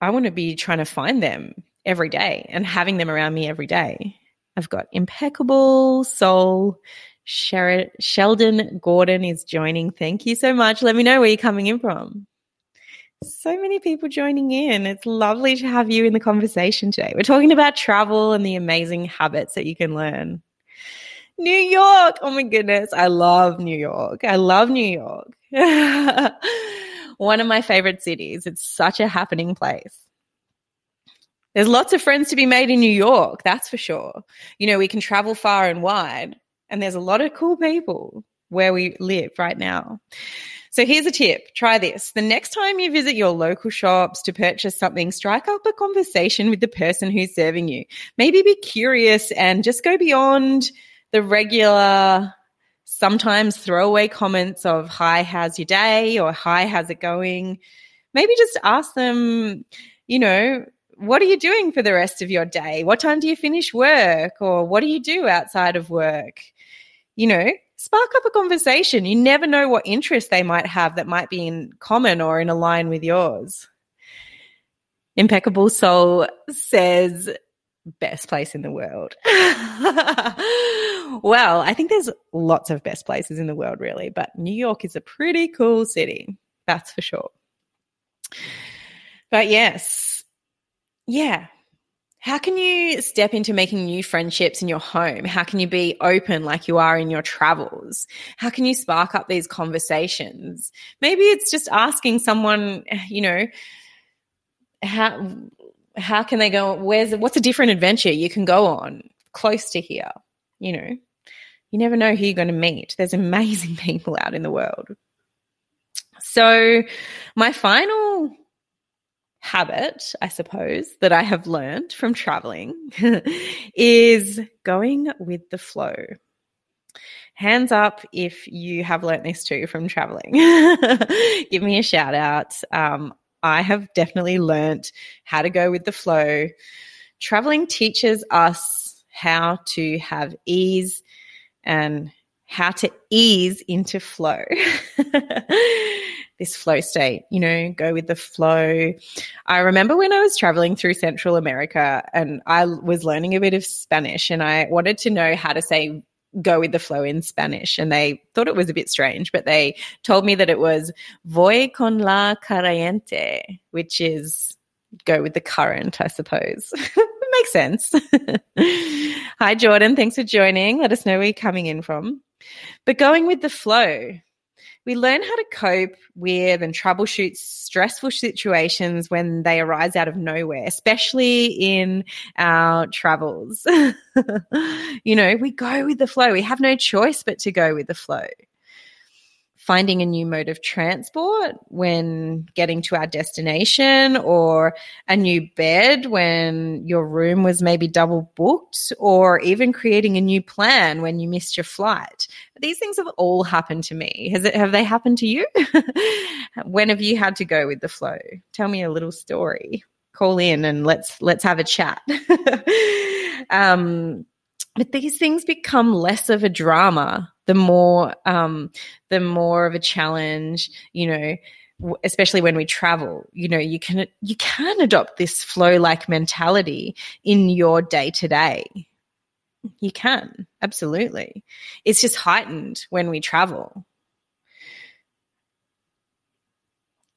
I want to be trying to find them every day and having them around me every day. I've got impeccable soul. Sher- Sheldon Gordon is joining. Thank you so much. Let me know where you're coming in from. So many people joining in. It's lovely to have you in the conversation today. We're talking about travel and the amazing habits that you can learn. New York. Oh my goodness. I love New York. I love New York. <laughs> One of my favorite cities. It's such a happening place. There's lots of friends to be made in New York, that's for sure. You know, we can travel far and wide, and there's a lot of cool people where we live right now. So here's a tip. Try this. The next time you visit your local shops to purchase something, strike up a conversation with the person who's serving you. Maybe be curious and just go beyond the regular, sometimes throwaway comments of, hi, how's your day? Or hi, how's it going? Maybe just ask them, you know, what are you doing for the rest of your day? What time do you finish work? Or what do you do outside of work? You know, spark up a conversation. You never know what interest they might have that might be in common or in a line with yours. Impeccable Soul says, best place in the world. <laughs> well, I think there's lots of best places in the world, really, but New York is a pretty cool city. That's for sure. But yes, yeah, how can you step into making new friendships in your home? How can you be open like you are in your travels? How can you spark up these conversations? Maybe it's just asking someone, you know, how how can they go where's what's a different adventure you can go on close to here, you know? You never know who you're going to meet. There's amazing <laughs> people out in the world. So, my final habit, I suppose, that I have learned from traveling <laughs> is going with the flow. Hands up if you have learnt this too from traveling. <laughs> Give me a shout out. Um, I have definitely learnt how to go with the flow. Traveling teaches us how to have ease and how to ease into flow. <laughs> this flow state, you know, go with the flow. I remember when I was traveling through Central America and I was learning a bit of Spanish and I wanted to know how to say go with the flow in Spanish. And they thought it was a bit strange, but they told me that it was voy con la corriente, which is go with the current, I suppose. <laughs> makes sense. <laughs> Hi, Jordan. Thanks for joining. Let us know where you're coming in from. But going with the flow, we learn how to cope with and troubleshoot stressful situations when they arise out of nowhere, especially in our travels. <laughs> you know, we go with the flow. We have no choice but to go with the flow finding a new mode of transport when getting to our destination or a new bed when your room was maybe double booked or even creating a new plan when you missed your flight. These things have all happened to me. Has it have they happened to you? <laughs> when have you had to go with the flow? Tell me a little story. Call in and let's let's have a chat. <laughs> um but these things become less of a drama the more um, the more of a challenge you know especially when we travel. You know you can you can adopt this flow like mentality in your day to day you can absolutely. It's just heightened when we travel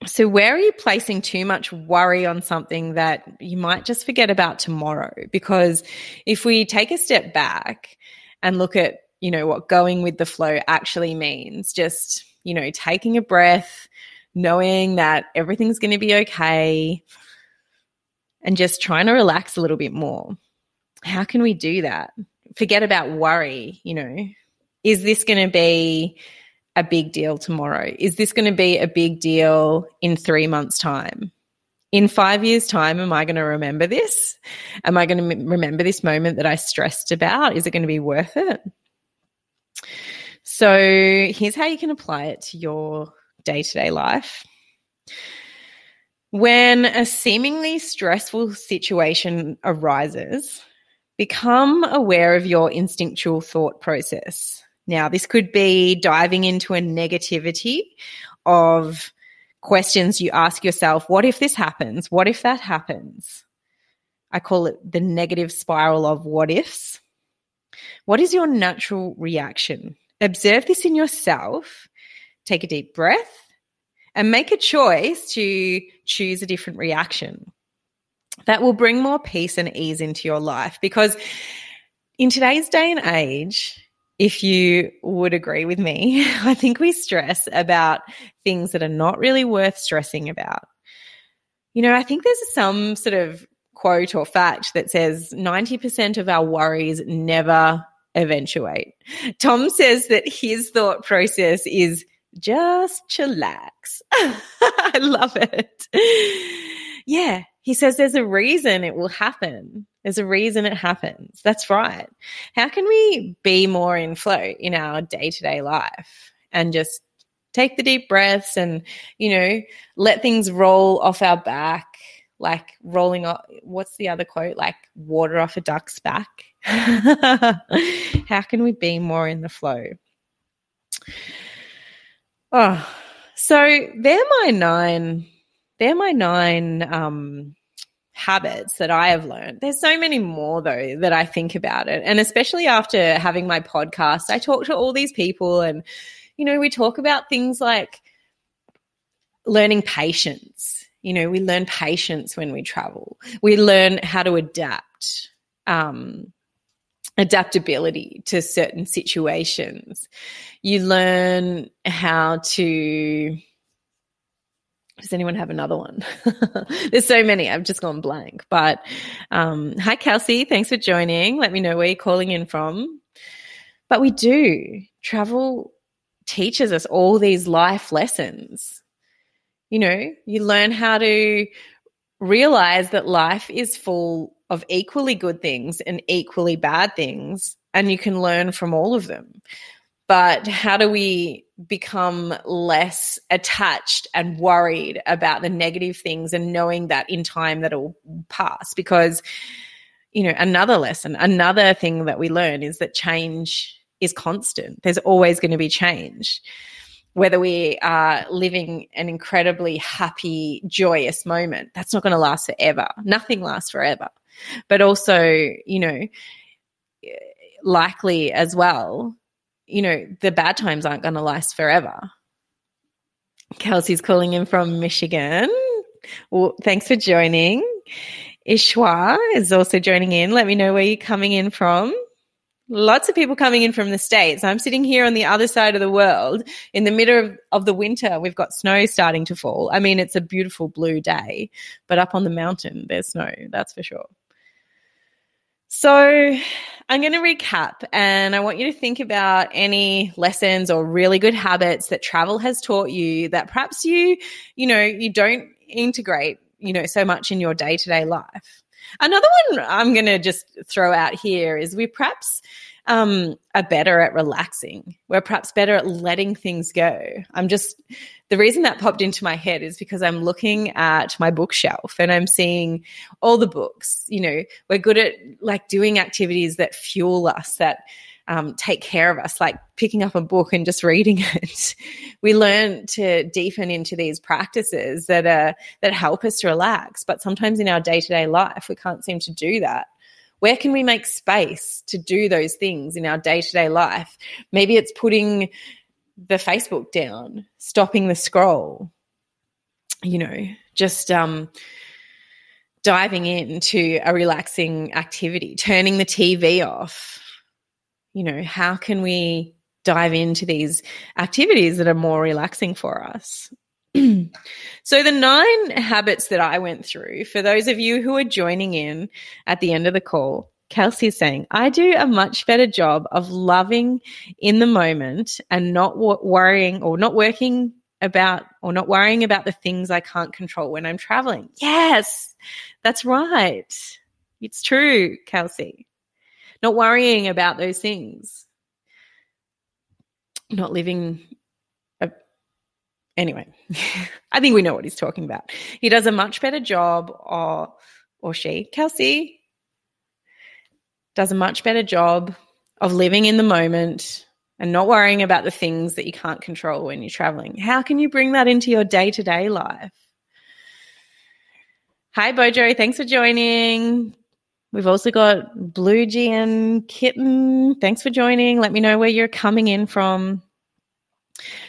so where are you placing too much worry on something that you might just forget about tomorrow because if we take a step back and look at you know, what going with the flow actually means. Just, you know, taking a breath, knowing that everything's going to be okay, and just trying to relax a little bit more. How can we do that? Forget about worry, you know. Is this going to be a big deal tomorrow? Is this going to be a big deal in three months' time? In five years' time, am I going to remember this? Am I going to remember this moment that I stressed about? Is it going to be worth it? So here's how you can apply it to your day to day life. When a seemingly stressful situation arises, become aware of your instinctual thought process. Now, this could be diving into a negativity of questions you ask yourself What if this happens? What if that happens? I call it the negative spiral of what ifs. What is your natural reaction? Observe this in yourself. Take a deep breath and make a choice to choose a different reaction. That will bring more peace and ease into your life because in today's day and age, if you would agree with me, <laughs> I think we stress about things that are not really worth stressing about. You know, I think there's some sort of quote or fact that says 90% of our worries never eventuate. Tom says that his thought process is just chillax. <laughs> I love it. Yeah, he says there's a reason it will happen. There's a reason it happens. That's right. How can we be more in flow in our day to day life and just take the deep breaths and, you know, let things roll off our back like rolling off what's the other quote like water off a duck's back <laughs> how can we be more in the flow oh so they're my nine they're my nine um habits that I have learned. There's so many more though that I think about it. And especially after having my podcast, I talk to all these people and you know, we talk about things like learning patience you know, we learn patience when we travel. We learn how to adapt, um, adaptability to certain situations. You learn how to. Does anyone have another one? <laughs> There's so many. I've just gone blank. But um, hi, Kelsey. Thanks for joining. Let me know where you're calling in from. But we do. Travel teaches us all these life lessons you know, you learn how to realize that life is full of equally good things and equally bad things, and you can learn from all of them. But how do we become less attached and worried about the negative things and knowing that in time that will pass? Because, you know, another lesson, another thing that we learn is that change is constant. There's always going to be change whether we are living an incredibly happy, joyous moment, that's not going to last forever. Nothing lasts forever. But also, you know, likely as well, you know, the bad times aren't going to last forever. Kelsey's calling in from Michigan. Well, thanks for joining. Ishwa is also joining in. Let me know where you're coming in from. Lots of people coming in from the States. I'm sitting here on the other side of the world in the middle of, of the winter. We've got snow starting to fall. I mean, it's a beautiful blue day, but up on the mountain, there's snow, that's for sure. So I'm going to recap and I want you to think about any lessons or really good habits that travel has taught you that perhaps you, you know, you don't integrate, you know, so much in your day to day life. Another one I'm going to just throw out here is we perhaps um, are better at relaxing. We're perhaps better at letting things go. I'm just, the reason that popped into my head is because I'm looking at my bookshelf and I'm seeing all the books. You know, we're good at like doing activities that fuel us, that um, take care of us, like picking up a book and just reading <laughs> it. we learn to deepen into these practices that are that help us to relax. But sometimes in our day to day life, we can't seem to do that. Where can we make space to do those things in our day to day life? Maybe it's putting the Facebook down, stopping the scroll, you know, just um, diving into a relaxing activity, turning the TV off, you know, how can we dive into these activities that are more relaxing for us? <clears throat> so, the nine habits that I went through, for those of you who are joining in at the end of the call, Kelsey is saying, I do a much better job of loving in the moment and not worrying or not working about or not worrying about the things I can't control when I'm traveling. Yes, that's right. It's true, Kelsey not worrying about those things, not living. Anyway, I think we know what he's talking about. He does a much better job, or or she, Kelsey, does a much better job of living in the moment and not worrying about the things that you can't control when you're traveling. How can you bring that into your day to day life? Hi, Bojo. Thanks for joining. We've also got Blue GN Kitten. Thanks for joining. Let me know where you're coming in from.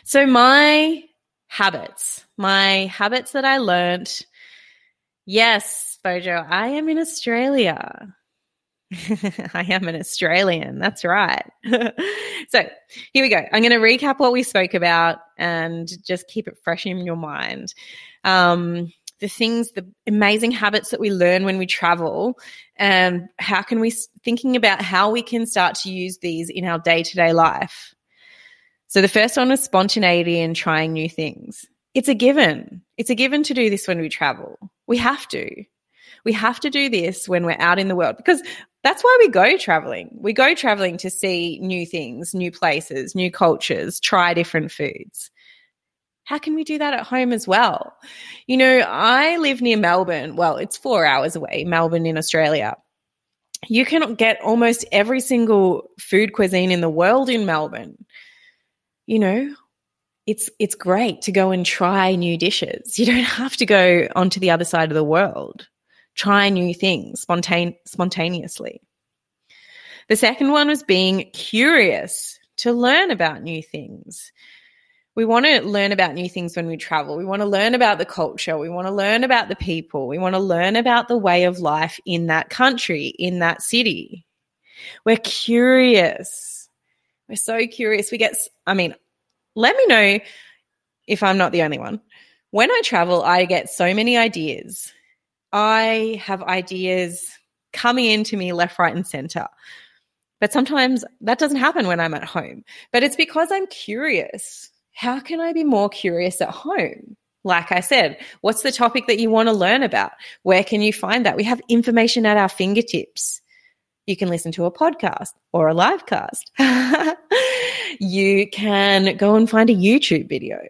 So, my habits, my habits that I learned. Yes, Bojo, I am in Australia. <laughs> I am an Australian. That's right. <laughs> so here we go. I'm going to recap what we spoke about and just keep it fresh in your mind. Um, the things, the amazing habits that we learn when we travel, and how can we thinking about how we can start to use these in our day to day life. So the first one was spontaneity and trying new things. It's a given. It's a given to do this when we travel. We have to. We have to do this when we're out in the world because that's why we go traveling. We go traveling to see new things, new places, new cultures, try different foods how can we do that at home as well? You know, I live near Melbourne. Well, it's four hours away, Melbourne in Australia. You can get almost every single food cuisine in the world in Melbourne. You know, it's it's great to go and try new dishes. You don't have to go onto the other side of the world. Try new things spontane- spontaneously. The second one was being curious to learn about new things we want to learn about new things when we travel. We want to learn about the culture. We want to learn about the people. We want to learn about the way of life in that country, in that city. We're curious. We're so curious. We get, I mean, let me know if I'm not the only one. When I travel, I get so many ideas. I have ideas coming into me left, right, and center. But sometimes that doesn't happen when I'm at home. But it's because I'm curious how can I be more curious at home? Like I said, what's the topic that you want to learn about? Where can you find that? We have information at our fingertips. You can listen to a podcast or a live cast. <laughs> you can go and find a YouTube video.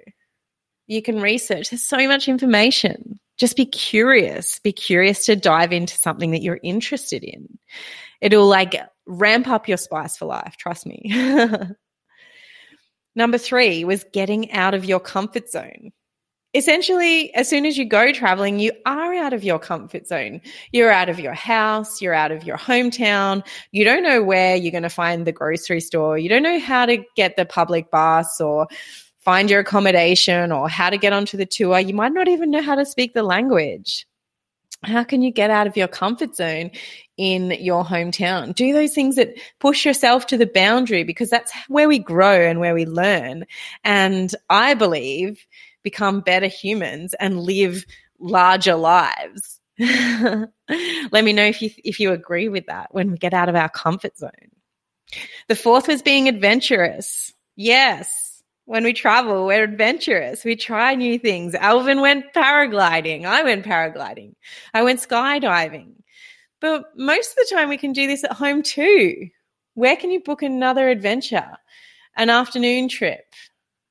You can research. There's so much information. Just be curious. Be curious to dive into something that you're interested in. It'll like ramp up your spice for life. Trust me. <laughs> Number three was getting out of your comfort zone. Essentially, as soon as you go traveling, you are out of your comfort zone. You're out of your house, you're out of your hometown. You don't know where you're going to find the grocery store. You don't know how to get the public bus or find your accommodation or how to get onto the tour. You might not even know how to speak the language. How can you get out of your comfort zone in your hometown? Do those things that push yourself to the boundary because that's where we grow and where we learn. And I believe become better humans and live larger lives. <laughs> Let me know if you if you agree with that when we get out of our comfort zone. The fourth was being adventurous. Yes, when we travel, we're adventurous. We try new things. Alvin went paragliding. I went paragliding. I went skydiving. But most of the time, we can do this at home too. Where can you book another adventure? An afternoon trip,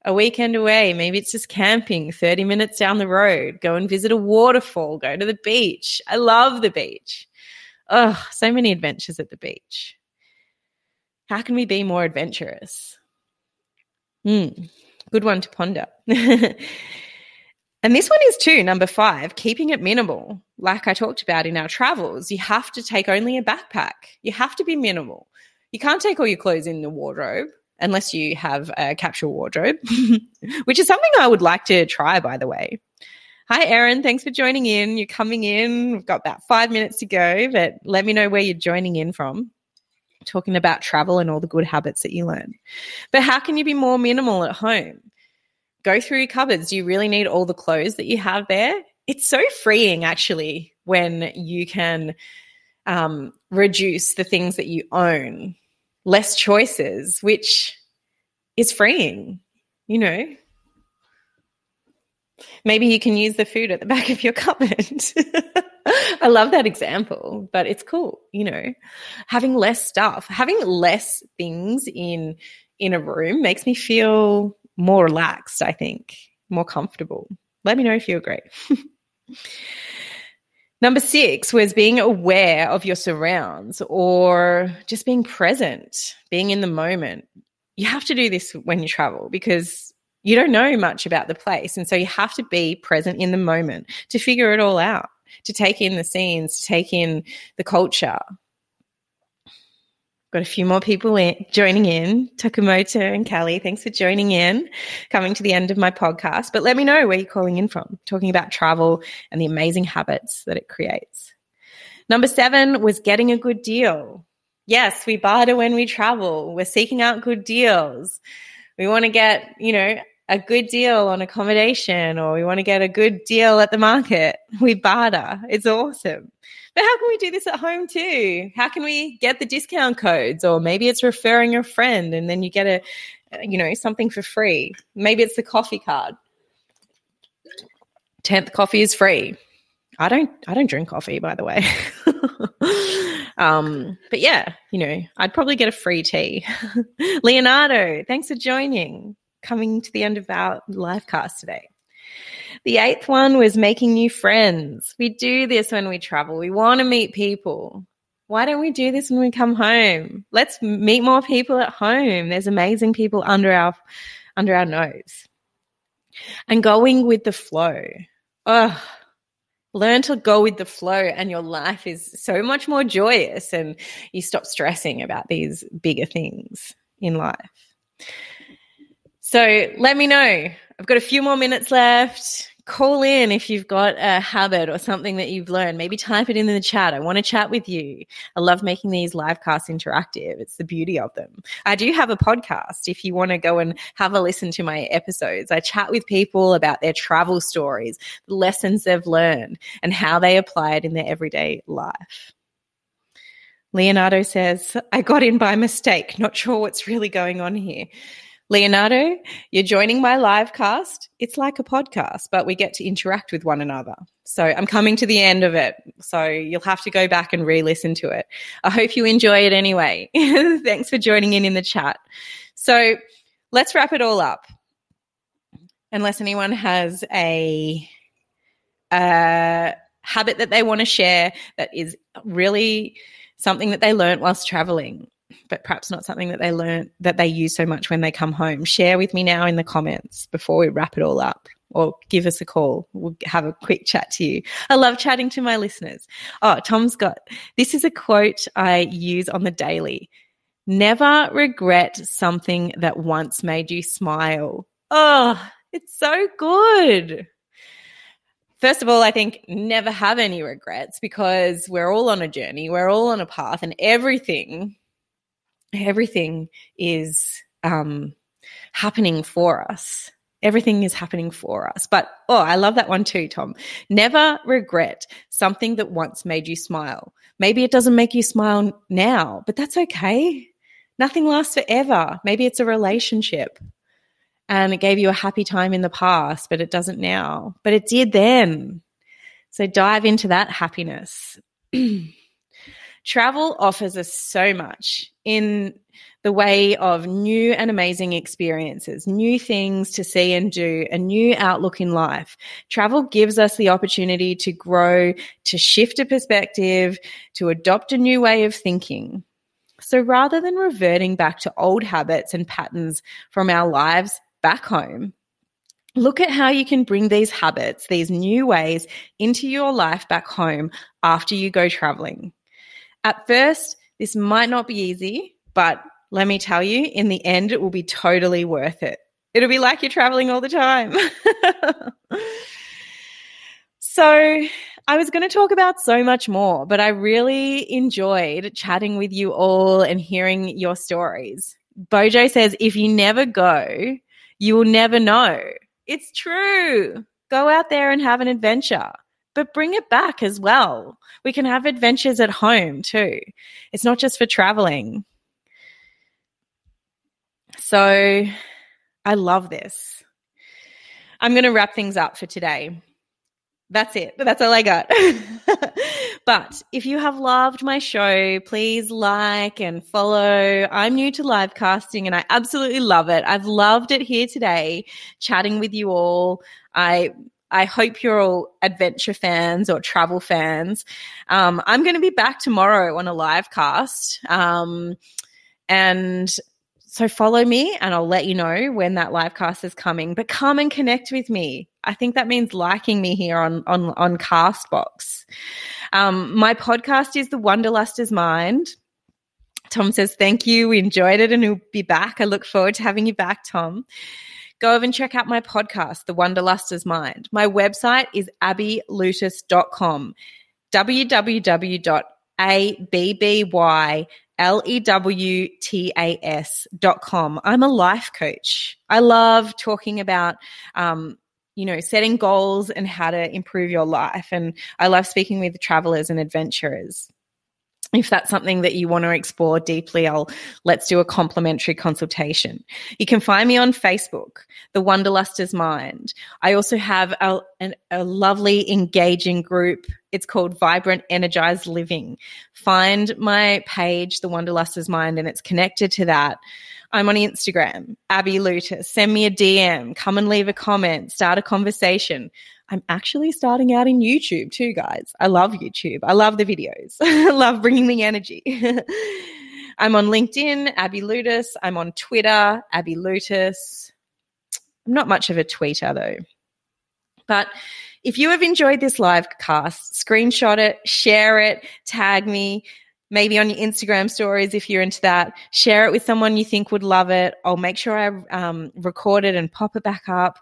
a weekend away. Maybe it's just camping 30 minutes down the road. Go and visit a waterfall. Go to the beach. I love the beach. Oh, so many adventures at the beach. How can we be more adventurous? Mm, good one to ponder. <laughs> and this one is too, number five, keeping it minimal. Like I talked about in our travels, you have to take only a backpack. You have to be minimal. You can't take all your clothes in the wardrobe unless you have a capsule wardrobe, <laughs> which is something I would like to try, by the way. Hi, Erin. Thanks for joining in. You're coming in. We've got about five minutes to go, but let me know where you're joining in from talking about travel and all the good habits that you learn. But how can you be more minimal at home? Go through your cupboards. Do you really need all the clothes that you have there? It's so freeing, actually, when you can um, reduce the things that you own, less choices, which is freeing, you know? Maybe you can use the food at the <laughs> back of your cupboard. <laughs> I love that example, but it's cool, you know. Having less stuff, having less things in in a room makes me feel more relaxed, I think, more comfortable. Let me know if you agree. <laughs> Number six was being aware of your surrounds or just being present, being in the moment. You have to do this when you travel because you don't know much about the place. And so you have to be present in the moment to figure it all out to take in the scenes, to take in the culture. Got a few more people in, joining in. Takamoto and Kelly, thanks for joining in, coming to the end of my podcast. But let me know where you're calling in from, talking about travel and the amazing habits that it creates. Number seven was getting a good deal. Yes, we barter when we travel. We're seeking out good deals. We want to get, you know, a good deal on accommodation or we want to get a good deal at the market, <laughs> we barter. It's awesome. But how can we do this at home too? How can we get the discount codes? Or maybe it's referring a friend and then you get a, you know, something for free. Maybe it's the coffee card. 10th coffee is free. I don't I don't drink coffee by the way. <laughs> um but yeah, you know, I'd probably get a free tea. <laughs> Leonardo, thanks for joining coming to the end of our live cast today. The eighth one was making new friends. We do this when we travel. We want to meet people. Why don't we do this when we come home? Let's meet more people at home. There's amazing people under our under our nose. And going with the flow. Learn to go with the flow and your life is so much more joyous and you stop stressing about these bigger things in life. So let me know. I've got a few more minutes left. Call in if you've got a habit or something that you've learned. Maybe type it in the chat. I want to chat with you. I love making these live casts interactive. It's the beauty of them. I do have a podcast if you want to go and have a listen to my episodes. I chat with people about their travel stories, the lessons they've learned, and how they apply it in their everyday life. Leonardo says, I got in by mistake. Not sure what's really going on here. Leonardo, you're joining my live cast. It's like a podcast, but we get to interact with one another. So I'm coming to the end of it. So you'll have to go back and re listen to it. I hope you enjoy it anyway. <laughs> Thanks for joining in in the chat. So let's wrap it all up. Unless anyone has a, a habit that they want to share that is really something that they learned whilst traveling but perhaps not something that they learn that they use so much when they come home. Share with me now in the comments before we wrap it all up or give us a call. We'll have a quick chat to you. I love chatting to my listeners. Oh, Tom's got this is a quote I use on the daily. Never regret something that once made you smile. Oh, it's so good. first of all, I think never have any regrets because we're all on a journey, we're all on a path, and everything, everything is um, happening for us. Everything is happening for us. But oh, I love that one too, Tom. Never regret something that once made you smile. Maybe it doesn't make you smile now, but that's okay. Nothing lasts forever. Maybe it's a relationship and it gave you a happy time in the past, but it doesn't now. But it did then. So dive into that happiness. <clears throat> Travel offers us so much in the way of new and amazing experiences, new things to see and do, a new outlook in life. Travel gives us the opportunity to grow, to shift a perspective, to adopt a new way of thinking. So rather than reverting back to old habits and patterns from our lives back home, look at how you can bring these habits, these new ways into your life back home after you go traveling. At first, this might not be easy, but let me tell you, in the end, it will be totally worth it. It'll be like you're traveling all the time. <laughs> so, I was going to talk about so much more, but I really enjoyed chatting with you all and hearing your stories. Bojo says, if you never go, you will never know. It's true. Go out there and have an adventure but bring it back as well. We can have adventures at home too. It's not just for traveling. So I love this. I'm going to wrap things up for today. That's it. That's all I got. <laughs> but if you have loved my show, please like and follow. I'm new to live casting and I absolutely love it. I've loved it here today, chatting with you all. I I hope you're all adventure fans or travel fans. Um, I'm going to be back tomorrow on a live cast. Um, and so follow me and I'll let you know when that live cast is coming. But come and connect with me. I think that means liking me here on on on Castbox. Um, my podcast is The Wanderlusters Mind. Tom says, Thank you. We enjoyed it and we'll be back. I look forward to having you back, Tom go over and check out my podcast, The Wanderlusters Mind. My website is abbylutus.com, www.abbylewtas.com. I'm a life coach. I love talking about, um, you know, setting goals and how to improve your life. And I love speaking with travelers and adventurers if that's something that you want to explore deeply, I'll let's do a complimentary consultation. You can find me on Facebook, The Wanderlusters Mind. I also have a, an, a lovely, engaging group. It's called Vibrant Energized Living. Find my page, The Wanderlusters Mind, and it's connected to that. I'm on Instagram, Abby Lutus. Send me a DM, come and leave a comment, start a conversation. I'm actually starting out in YouTube too, guys. I love YouTube. I love the videos. <laughs> I love bringing the energy. <laughs> I'm on LinkedIn, Abby Lutus. I'm on Twitter, Abby Lutus. I'm not much of a tweeter though. But if you have enjoyed this live cast, screenshot it, share it, tag me, maybe on your Instagram stories if you're into that. Share it with someone you think would love it. I'll make sure I um, record it and pop it back up.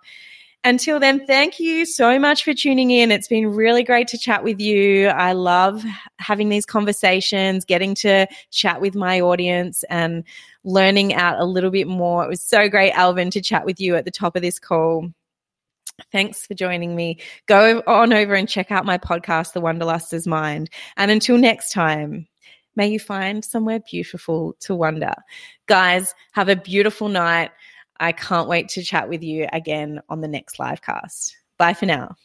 Until then, thank you so much for tuning in. It's been really great to chat with you. I love having these conversations, getting to chat with my audience and learning out a little bit more. It was so great, Alvin, to chat with you at the top of this call. Thanks for joining me. Go on over and check out my podcast, The Wanderlusters Mind. And until next time, may you find somewhere beautiful to wander. Guys, have a beautiful night. I can't wait to chat with you again on the next live cast. Bye for now.